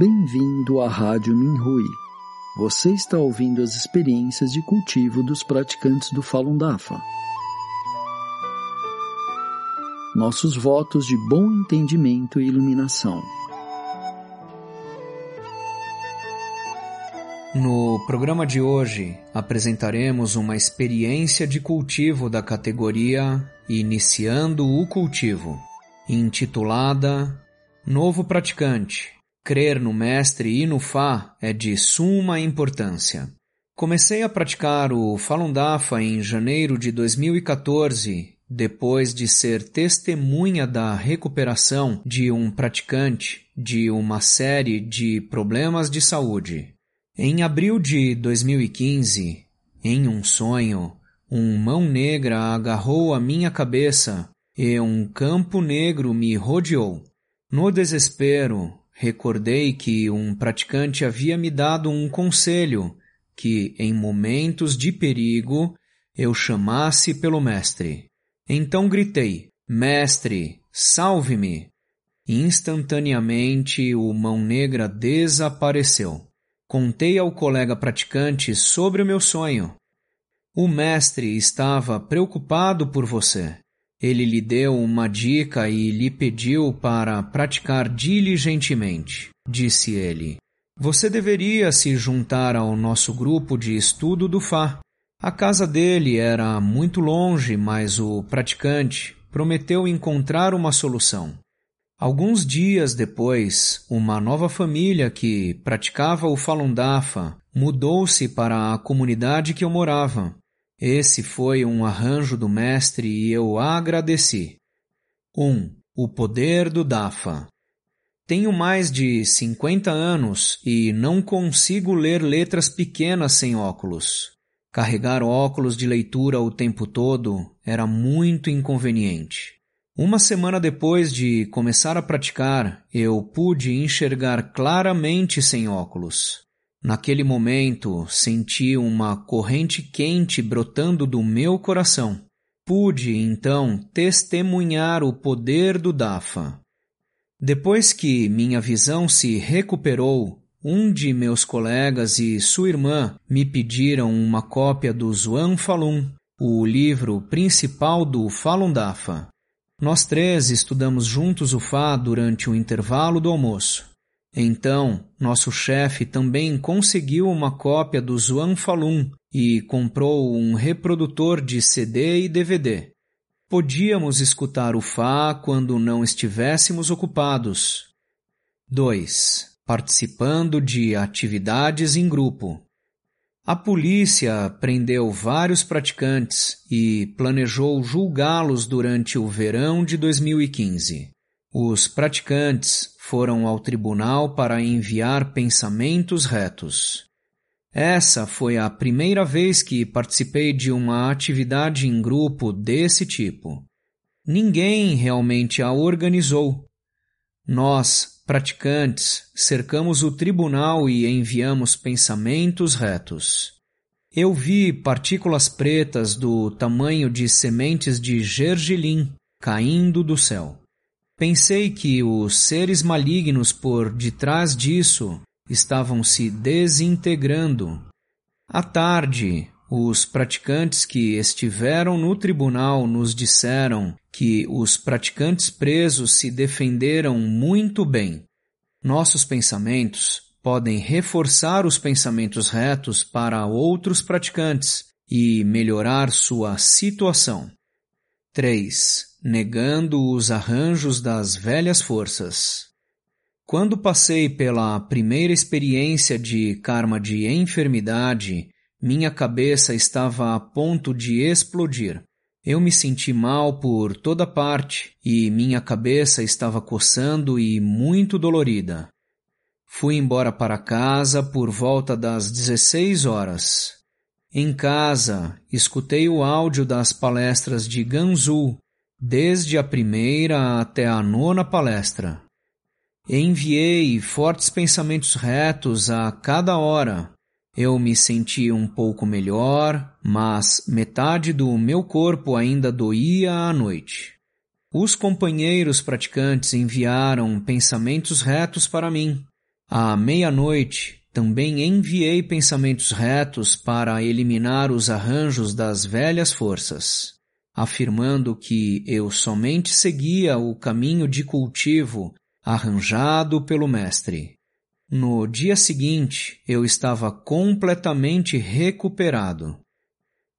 Bem-vindo à Rádio Minhui. Você está ouvindo as experiências de cultivo dos praticantes do Falun Dafa. Nossos votos de bom entendimento e iluminação. No programa de hoje, apresentaremos uma experiência de cultivo da categoria Iniciando o Cultivo, intitulada Novo Praticante Crer no Mestre e no Fá é de suma importância. Comecei a praticar o Falun Dafa em janeiro de 2014, depois de ser testemunha da recuperação de um praticante de uma série de problemas de saúde. Em abril de 2015, em um sonho, um mão negra agarrou a minha cabeça e um campo negro me rodeou. No desespero, Recordei que um praticante havia me dado um conselho que, em momentos de perigo, eu chamasse pelo Mestre. Então gritei: Mestre, salve-me! Instantaneamente o mão negra desapareceu. Contei ao colega praticante sobre o meu sonho. O mestre estava preocupado por você. Ele lhe deu uma dica e lhe pediu para praticar diligentemente. Disse ele: Você deveria se juntar ao nosso grupo de estudo do Fá. A casa dele era muito longe, mas o praticante prometeu encontrar uma solução. Alguns dias depois, uma nova família que praticava o Falun Dafa mudou-se para a comunidade que eu morava. Esse foi um arranjo do mestre e eu agradeci. 1. Um, o poder do Dafa. Tenho mais de 50 anos e não consigo ler letras pequenas sem óculos. Carregar óculos de leitura o tempo todo era muito inconveniente. Uma semana depois de começar a praticar, eu pude enxergar claramente sem óculos. Naquele momento, senti uma corrente quente brotando do meu coração. Pude, então, testemunhar o poder do Dafa. Depois que minha visão se recuperou, um de meus colegas e sua irmã me pediram uma cópia do Zhuang Falun, o livro principal do Falun Dafa. Nós três estudamos juntos o Fá durante o intervalo do almoço. Então, nosso chefe também conseguiu uma cópia do Zhuang Falun e comprou um reprodutor de CD e DVD. Podíamos escutar o Fá quando não estivéssemos ocupados. 2. Participando de atividades em grupo. A polícia prendeu vários praticantes e planejou julgá-los durante o verão de 2015. Os praticantes foram ao tribunal para enviar pensamentos retos. Essa foi a primeira vez que participei de uma atividade em grupo desse tipo. Ninguém realmente a organizou. Nós, praticantes, cercamos o tribunal e enviamos pensamentos retos. Eu vi partículas pretas do tamanho de sementes de gergelim caindo do céu. Pensei que os seres malignos por detrás disso estavam se desintegrando. À tarde, os praticantes que estiveram no tribunal nos disseram que os praticantes presos se defenderam muito bem. Nossos pensamentos podem reforçar os pensamentos retos para outros praticantes e melhorar sua situação. 3 negando os arranjos das velhas forças. Quando passei pela primeira experiência de karma de enfermidade, minha cabeça estava a ponto de explodir. Eu me senti mal por toda parte e minha cabeça estava coçando e muito dolorida. Fui embora para casa por volta das 16 horas. Em casa, escutei o áudio das palestras de Ganzu desde a primeira até a nona palestra. Enviei fortes pensamentos retos a cada hora. Eu me senti um pouco melhor, mas metade do meu corpo ainda doía à noite. Os companheiros praticantes enviaram pensamentos retos para mim. À meia-noite, também enviei pensamentos retos para eliminar os arranjos das velhas forças, afirmando que eu somente seguia o caminho de cultivo arranjado pelo Mestre. No dia seguinte, eu estava completamente recuperado.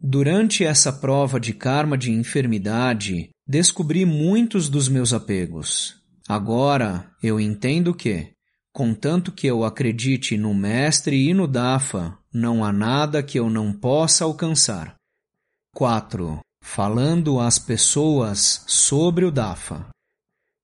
Durante essa prova de karma de enfermidade, descobri muitos dos meus apegos. Agora eu entendo que, contanto que eu acredite no Mestre e no Dafa, não há nada que eu não possa alcançar. 4. Falando às pessoas sobre o Dafa.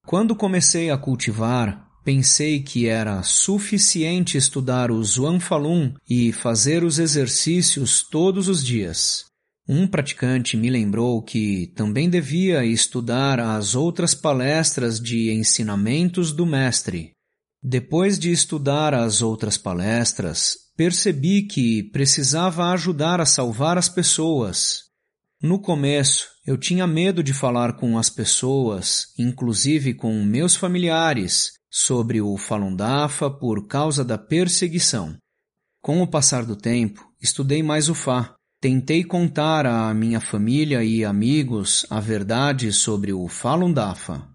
Quando comecei a cultivar, pensei que era suficiente estudar o Zhuang Falun e fazer os exercícios todos os dias. Um praticante me lembrou que também devia estudar as outras palestras de ensinamentos do mestre. Depois de estudar as outras palestras, percebi que precisava ajudar a salvar as pessoas. No começo, eu tinha medo de falar com as pessoas, inclusive com meus familiares, sobre o Falun Dafa por causa da perseguição. Com o passar do tempo, estudei mais o Fá. Tentei contar à minha família e amigos a verdade sobre o Falun Dafa.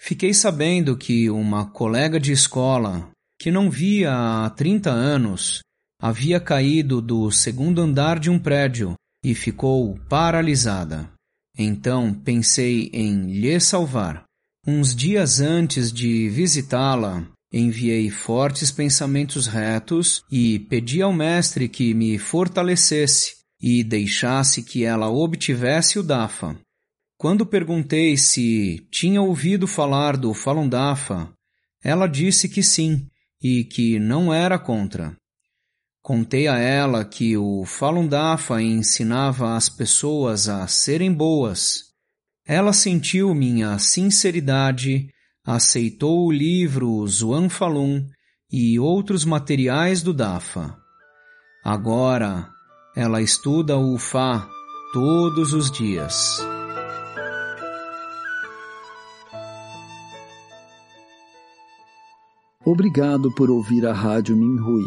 Fiquei sabendo que uma colega de escola, que não via há 30 anos, havia caído do segundo andar de um prédio e ficou paralisada. Então pensei em lhe salvar. Uns dias antes de visitá-la, enviei fortes pensamentos retos e pedi ao Mestre que me fortalecesse e deixasse que ela obtivesse o Dafa. Quando perguntei se tinha ouvido falar do Falun Dafa, ela disse que sim e que não era contra. Contei a ela que o Falun Dafa ensinava as pessoas a serem boas ela sentiu minha sinceridade, aceitou o livro Zhuang Falun e outros materiais do Dafa. Agora, ela estuda o Fá todos os dias. Obrigado por ouvir a Rádio Minhui.